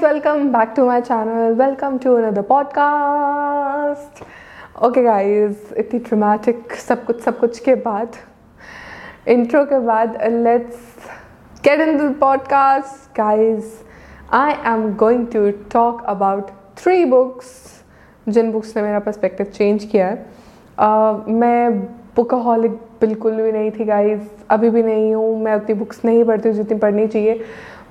Guys welcome back to my channel welcome to another podcast okay guys इतनी dramatic सब कुछ सब कुछ के बाद इंट्रो के बाद let's get in the podcast guys I am going to talk about three books Jin books ने मेरा परस्पेक्टिव चेंज किया है। uh, मैं बुकहॉलिक बिल्कुल भी नहीं थी गाइज़ अभी भी नहीं हूँ, मैं उतनी बुक्स नहीं पढ़ती हूँ जितनी पढ़नी चाहिए।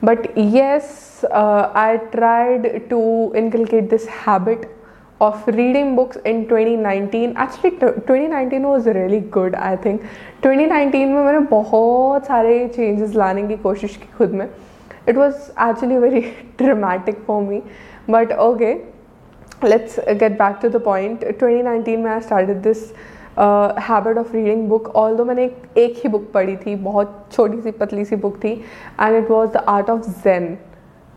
But yes I tried to inculcate this habit of reading books in 2019 actually 2019 was really good I think 2019 में मैंने बहुत सारे changes लाने की कोशिश की खुद में it was actually very dramatic for me but okay let's get back to the point 2019 में I started this habit of reading book although मैंने एक, ही बुक पढ़ी थी बहुत छोटी सी पतली सी बुक थी and it was the art of Zen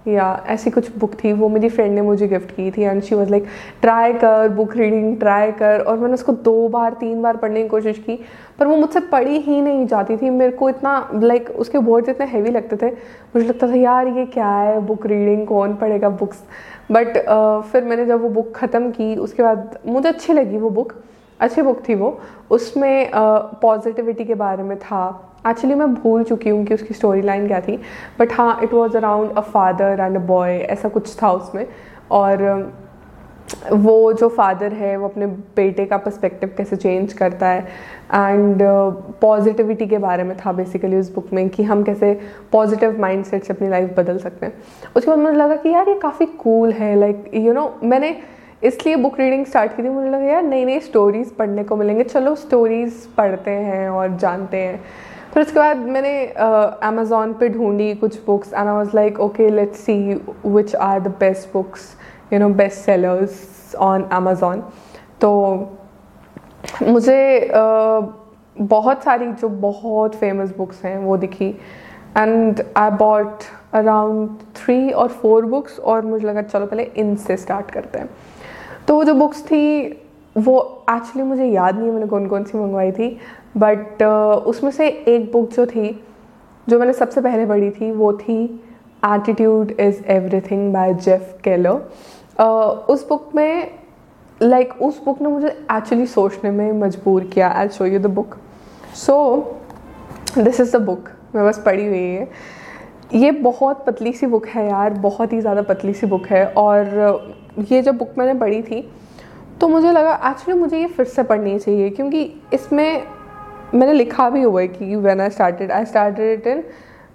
या ऐसी कुछ बुक थी वो मेरी फ्रेंड ने मुझे गिफ्ट की थी and she was like try कर बुक रीडिंग ट्राई कर. और मैंने उसको दो बार तीन बार पढ़ने की कोशिश की पर वो मुझसे पढ़ी ही नहीं जाती थी। मेरे को इतना लाइक like, उसके वर्ड्स इतने हैवी लगते थे मुझे लगता था यार ये क्या है? बुक रीडिंग कौन पढ़ेगा बुक्स बट uh, फिर मैंने जब वो बुक ख़त्म की उसके बाद मुझे अच्छी लगी वो बुक अच्छी बुक थी वो। उसमें पॉजिटिविटी के बारे में था। एक्चुअली मैं भूल चुकी हूँ कि उसकी स्टोरी लाइन क्या थी। बट हाँ it was around a father and a boy ऐसा कुछ था उसमें। और वो जो फादर है वो अपने बेटे का पर्सपेक्टिव कैसे चेंज करता है। एंड पॉजिटिविटी uh, के बारे में था बेसिकली उस बुक में कि हम कैसे पॉजिटिव माइंड सेट से अपनी लाइफ बदल सकते हैं। उसके बाद मुझे लगा कि यार ये काफ़ी कूल cool है। लाइक यू नो मैंने इसलिए बुक रीडिंग स्टार्ट की थी मुझे लगा यार नई नई स्टोरीज़ पढ़ने को मिलेंगे। चलो स्टोरीज़ पढ़ते हैं और जानते हैं। फिर उसके बाद मैंने अमेज़ोन पे ढूंढी कुछ books and I was like okay let's see which are the best books you know best sellers on Amazon तो मुझे uh, बहुत सारी जो बहुत फ़ेमस बुक्स हैं वो दिखी। And I bought around three और फोर बुक्स और मुझे लगा चलो पहले इनसे स्टार्ट करते हैं। तो वो जो बुक्स थी वो एक्चुअली मुझे याद नहीं है मैंने कौन कौन सी मंगवाई थी बट uh, उसमें से एक बुक जो थी जो मैंने सबसे पहले पढ़ी थी वो थी attitude is everything by Jeff Keller उस बुक में लाइक like, उस बुक ने मुझे एक्चुअली सोचने में मजबूर किया I show you the book so this is the book मैं बस पढ़ी हुई है। ये बहुत पतली सी बुक है यार बहुत ही ज़्यादा पतली सी बुक है और ये जब बुक मैंने पढ़ी थी तो मुझे लगा एक्चुअली मुझे ये फिर से पढ़नी चाहिए, क्योंकि इसमें मैंने लिखा भी हुआ है कि when I started I started it in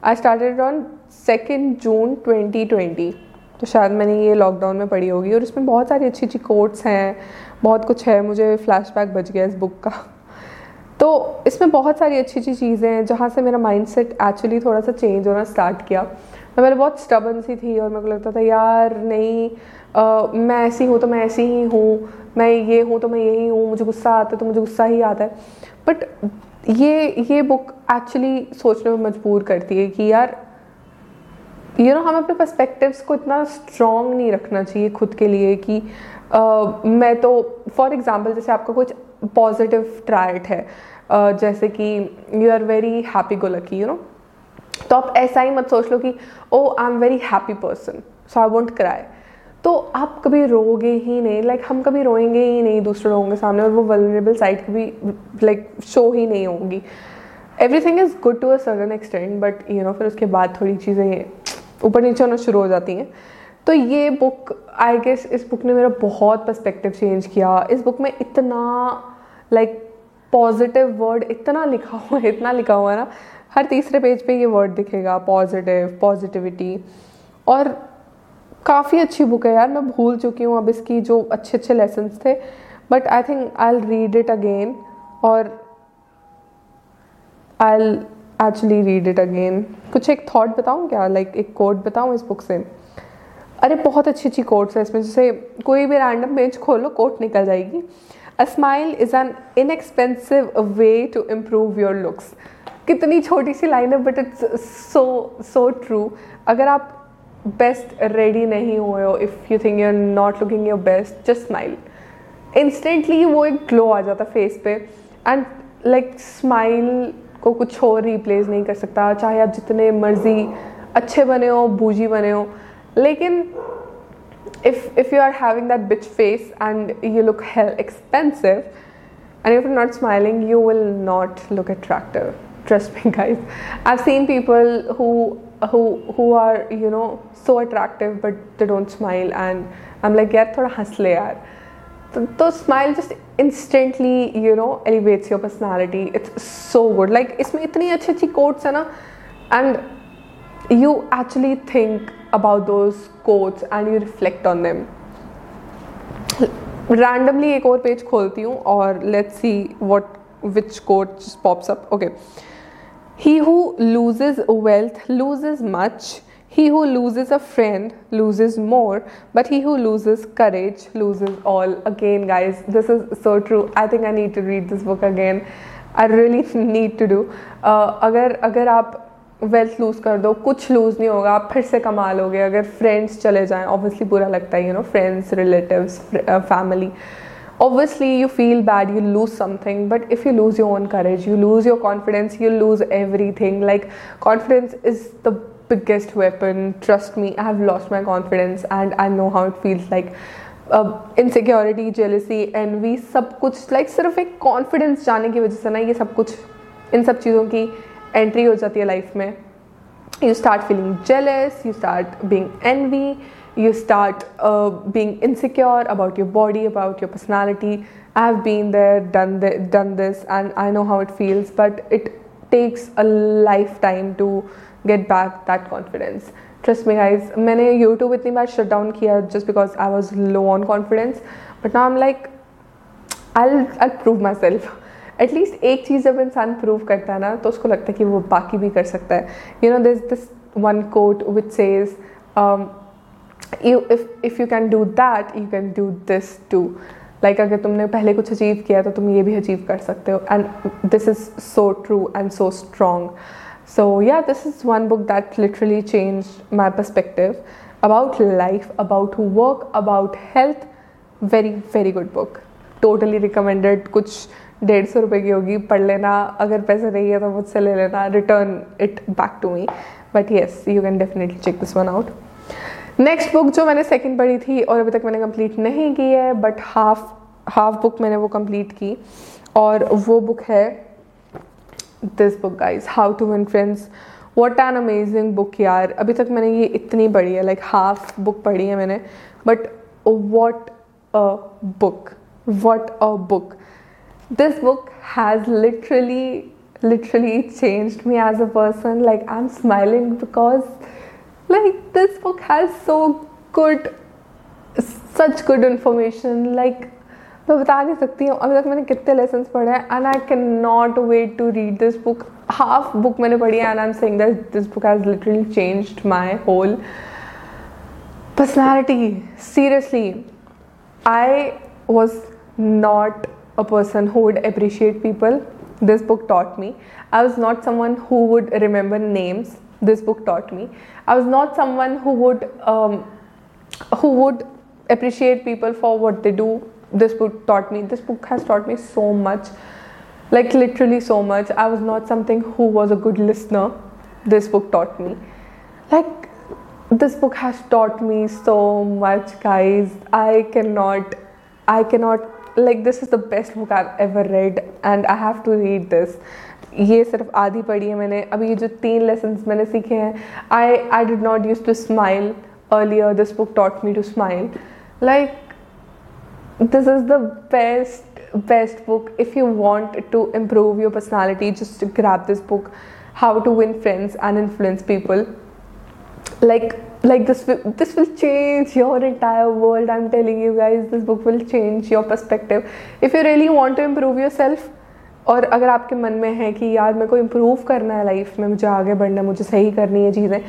I started on second June 2020 तो शायद मैंने ये लॉकडाउन में पढ़ी होगी और इसमें बहुत सारी अच्छी अच्छी कोट्स हैं, बहुत कुछ है, मुझे फ्लैशबैक बच गया इस बुक का। तो इसमें बहुत सारी अच्छी अच्छी चीज़ें हैं जहाँ से मेरा माइंड सेट एक्चुअली थोड़ा सा चेंज होना स्टार्ट किया। मैं पहले बहुत स्टबन सी थी और मेरे को लगता था यार नहीं आ, मैं ऐसी हूँ तो मैं ऐसी ही हूँ मैं ये हूँ तो मैं यही हूँ मुझे गुस्सा आता है तो मुझे गुस्सा ही आता है। बट ये ये बुक एक्चुअली सोचने में मजबूर करती है कि यार यू you नो know, हम अपने पर्सपेक्टिव्स को इतना स्ट्रॉन्ग नहीं रखना चाहिए खुद के लिए कि uh, मैं तो फॉर एग्ज़ाम्पल जैसे आपका कुछ पॉजिटिव ट्राइट है uh, जैसे कि you are very happy go lucky you know तो आप ऐसा ही मत सोच लो कि ओ I am very happy person so I want cry तो आप कभी रोगे ही नहीं लाइक like, हम कभी रोएँगे ही नहीं दूसरे लोगों के सामने और वो वलरेबल साइड कभी लाइक शो ही नहीं होंगी। Everything is good to a certain extent but you know फिर उसके बाद थोड़ी चीज़ें ऊपर नीचे होना शुरू हो जाती हैं। तो ये बुक आई गेस इस बुक ने मेरा बहुत पर्सपेक्टिव चेंज किया। इस बुक में इतना लाइक पॉजिटिव वर्ड इतना लिखा हुआ है इतना लिखा हुआ है ना हर तीसरे पेज पे ये वर्ड दिखेगा पॉजिटिव पॉजिटिविटी और काफ़ी अच्छी बुक है यार मैं भूल चुकी हूँ अब इसकी जो अच्छे अच्छे लेसन थे but I think I'll read it again और I actually read it again कुछ एक थॉट बताऊँ क्या? लाइक like, एक कोट बताऊँ इस बुक से? अरे बहुत अच्छी अच्छी कोट्स है इसमें जैसे कोई भी रैंडम पेज खोलो कोट निकल जाएगी। A smile is an inexpensive way to improve your looks कितनी छोटी सी लाइन है but it's so so true अगर आप बेस्ट रेडी नहीं हुए हो if you think you are not looking your best just smile instantly वो एक ग्लो आ जाता फेस पे. एंड लाइक स्माइल को कुछ और रिप्लेस नहीं कर सकता। चाहे आप जितने मर्ज़ी अच्छे बने हो बूझी बने हो, लेकिन if if you are having that bitch face and you look hell expensive and if you're not smiling you will not look attractive. Trust me guys. I've seen people who who who are you know so attractive but they don't smile and i'm like yeah thoda has le yaar so, smile just instantly you know elevates your personality. It's so good. Like isme itni achhi achhi quotes hai na and you actually think about those quotes and you reflect on them randomly एक और page खोलती हूँ और let's see what which quote just pops up okay he who loses wealth loses much he who loses a friend loses more but he who loses courage loses all again guys this is so true i think i need to read this book again i really need to do uh, अगर अगर आप wealth lose कर दो कुछ loose नहीं होगा आप फिर से कमा लोगे अगर फ्रेंड्स चले जाएँ ऑब्वियसली बुरा लगता है you know friends relatives family obviously you feel bad you lose something but if you lose your own courage you lose your confidence you lose everything like confidence is the biggest weapon trust me I have lost my confidence and I know how it feels like insecurity jealousy and सब कुछ like like, सिर्फ़ एक confidence जाने की वजह से ना ये सब कुछ इन सब चीज़ों की एंट्री हो जाती है लाइफ में you start feeling jealous you start being envy you start uh, being insecure about your body, about your personality. I have been there, done the, done this, and I know how it feels. But it takes a lifetime to get back that confidence. Trust me, guys. मैंने YouTube इतनी बार shut down किया just because I was low on confidence. But now I'm like, I'll I'll prove myself. at least एक चीज़ जब इंसान prove करता है ना तो उसको लगता है कि वो बाकी भी कर सकता है। You know this this one quote which says you if if you can do that you can do this too like अगर तुमने पहले कुछ अचीव किया तो तुम ये भी अचीव कर सकते हो। And this is so true and so strong so yeah this is one book that literally change my perspective about life about work about health very very good book totally recommended कुछ डेढ़ सौ रुपये की होगी, पढ़ लेना, अगर पैसे नहीं है तो मुझसे ले लेना return it back to me but yes you can definitely check this one out next book जो मैंने सेकंड पढ़ी थी और अभी तक मैंने कंप्लीट नहीं की है बट हाफ़ हाफ़ बुक मैंने वो कंप्लीट की और वो बुक है this book guys how to win friends what an amazing book यार. अभी तक मैंने ये इतनी पढ़ी है लाइक हाफ़ बुक पढ़ी है मैंने but what a book what a book this book has literally literally changed me as a person like i'm smiling because like this book has so good such good information like मैं बता नहीं सकती हूँ अभी तक मैंने कितने lesson पढ़े हैं and I can not wait to read this book half book मैंने पढ़ी है and I am saying that this book has literally changed my whole personality seriously I was not a person who would appreciate people. This book taught me. I was not someone who would remember names. This book taught me. I was not someone who would um, who would appreciate people for what they do. This book taught me. This book has taught me so much, like literally so much. I was not something who was a good listener. This book taught me. Like this book has taught me so much, guys. I cannot, I cannot like this is the best book I ever read and I have to read this ये सिर्फ़ आधी पढ़ी है मैंने अभी ये जो तीन लेसन मैंने सीखे हैं I I did not use to smile earlier this book taught me to smile like this is the best best book if you want to improve your personality just grab this book how to win friends and influence people like like this this will change your entire world i'm telling you guys this book will change your perspective if you really want to improve yourself और अगर आपके मन में है कि यार मेरे को इम्प्रूव करना है लाइफ में मुझे आगे बढ़ना है मुझे सही करनी है चीज़ें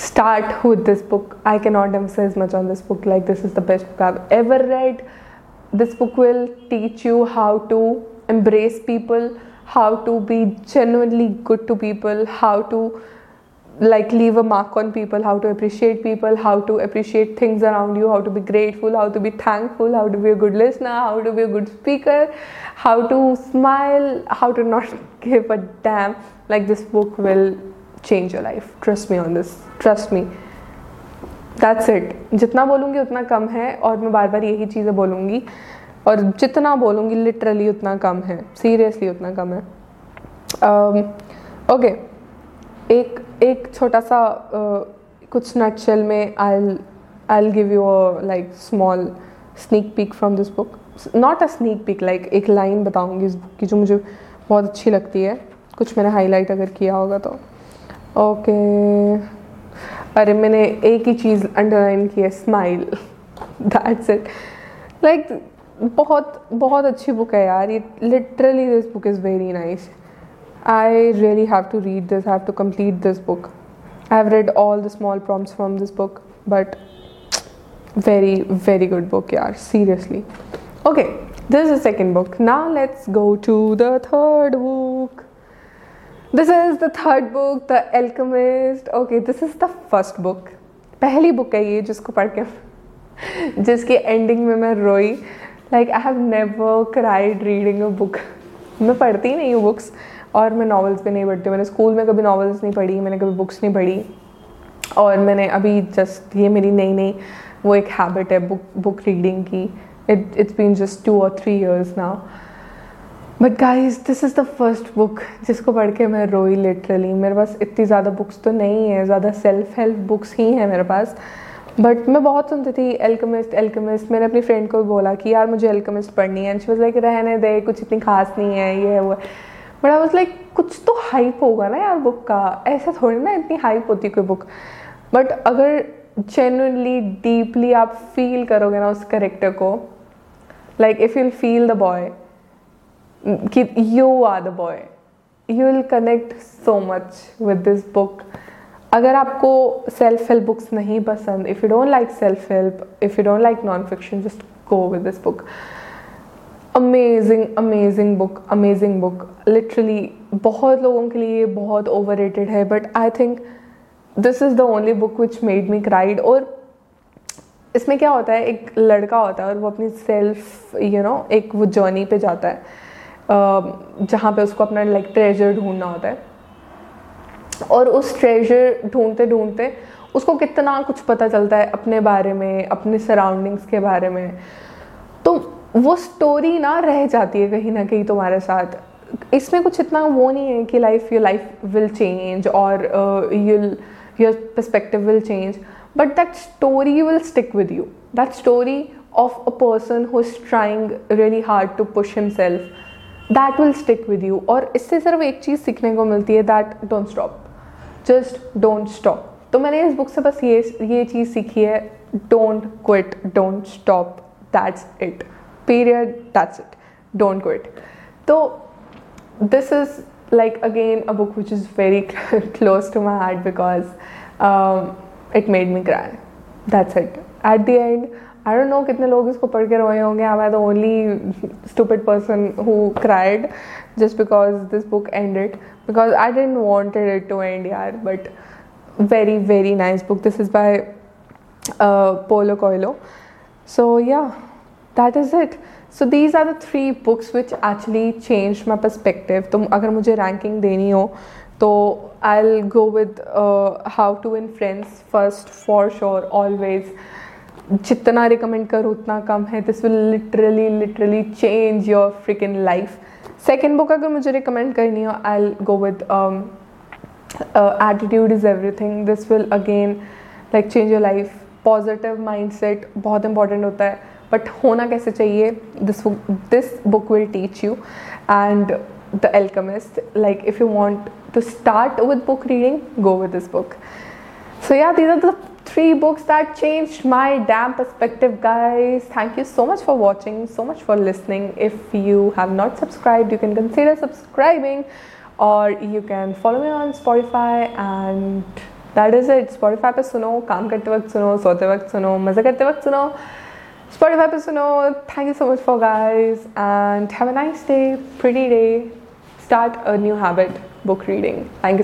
start with this book. I cannot emphasize much on this book. Like, this is the best book I've ever read. This book will teach you how to embrace people, how to be genuinely good to people, how to like leave a mark on people how to appreciate people how to appreciate things around you how to be grateful how to be thankful how to be a good listener how to be a good speaker how to smile how to not give a damn like this book will change your life trust me on this trust me that's it जितना बोलूँगी उतना कम है और मैं बार बार यही चीज़ें बोलूँगी और जितना बोलूँगी लिटरली उतना कम है सीरियसली उतना कम है ओके um, okay. एक एक छोटा सा uh, कुछ नटशेल में I I give you like small sneak peek from this book not a sneak peek like एक लाइन बताऊँगी इस बुक की जो मुझे बहुत अच्छी लगती है। कुछ मैंने हाईलाइट अगर किया होगा तो। Okay okay. अरे मैंने एक ही चीज़ अंडरलाइन की है स्माइल दैट्स इट लाइक बहुत बहुत अच्छी बुक है यार। ये literally this book is very nice I really have to read this have to complete this book I have read all the small poems from this book but very very good book yeah seriously okay this is the second book now let's go to the third book this is the third book the alchemist okay this is the first book पहली book है ये जिसको पढ़ के जिसकी ending में मैं रोई like I have never cried reading a book मैं पढ़ती ही नहीं हूँ बुक्स और मैं नॉवेल्स भी नहीं पढ़ती मैंने स्कूल में कभी नॉवेल्स नहीं पढ़ी, मैंने कभी बुक्स नहीं पढ़ी। और मैंने अभी जस्ट ये मेरी नई नई वो एक हैबिट है बुक बुक रीडिंग की। It it's been just two और three years now but guys this is the first book जिसको पढ़ के मैं रोई लिटरली मेरे पास इतनी ज़्यादा बुक्स तो नहीं है, ज़्यादा सेल्फ हेल्प बुक्स ही हैं मेरे पास। बट मैं बहुत सुनती थी एल्कमिस्ट एल्कमिस्ट मैंने अपनी फ्रेंड को भी बोला कि, यार, मुझे एल्कमिस्ट पढ़नी है। एंड शी वाज लाइक रहने दे, कुछ इतनी खास नहीं है, ये है। वो बट आई वाज लाइक कुछ तो हाइप होगा ना यार बुक का। ऐसा थोड़ी ना इतनी हाइप होती कोई बुक बट अगर जेनुअनली डीपली आप फील करोगे ना उस करेक्टर को like if you'll feel the boy कि you are the boy you will connect so much with this book अगर आपको सेल्फ हेल्प बुक्स नहीं पसंद if you don't like self help if you don't like non fiction just go with this book amazing amazing book amazing book literally बहुत लोगों के लिए बहुत over rated है but I think this is the only book which made me cried और इसमें क्या होता है, एक लड़का होता है और वो अपनी सेल्फ यू नो एक वो जर्नी पे जाता है जहाँ पे उसको अपना लाइक ट्रेजर ढूंढना होता है। और उस ट्रेजर ढूंढते ढूंढते उसको कितना कुछ पता चलता है अपने बारे में, अपने सराउंडिंग्स के बारे में। वो स्टोरी ना रह जाती है कहीं ना कहीं तुम्हारे साथ। इसमें कुछ इतना वो नहीं है कि life your life will change और you your perspective will change but that story will stick with you that story of a person who is trying really hard to push himself that will stick with you और इससे सिर्फ़ एक चीज़ सीखने को मिलती है that don't stop just don't stop तो मैंने इस बुक से बस ये ये चीज़ सीखी है don't quit don't stop that's it period that's it don't quit तो this is like again a book which is very close to my heart because um, it made me cry that's it at the end I don't know कितने लोग इसको पढ़ के रोए होंगे am I the only stupid person who cried just because this book ended because I didn't wanted it to end yaar but very very nice book this is by uh, Paulo Coelho so yeah is it so these are the three books which actually change my perspective तो अगर मुझे ranking देनी हो तो I go with how to win friends first for sure always जितना recommend करूँ, उतना कम है. This will literally literally change your freaking life second book अगर मुझे रिकमेंड करनी हो I go with attitude is everything this will again like change your life positive mindset बहुत इंपॉर्टेंट होता है. बट होना कैसे चाहिए? This book this book will teach you and the Alchemist like if you want to start with book reading go with this book so yeah these are the three books that change my damn perspective guys thank you so much for watching so much for listening if you have not subscribe you can consider subscribing और you can follow me on Spotify and that is it Spotify पर सुनो, काम करते वक्त सुनो, सोते वक्त सुनो, मज़े करते वक्त सुनो। Spotify personal. Thank you so much for guys and have a nice day, pretty day. Start a new habit, book reading. Thank you so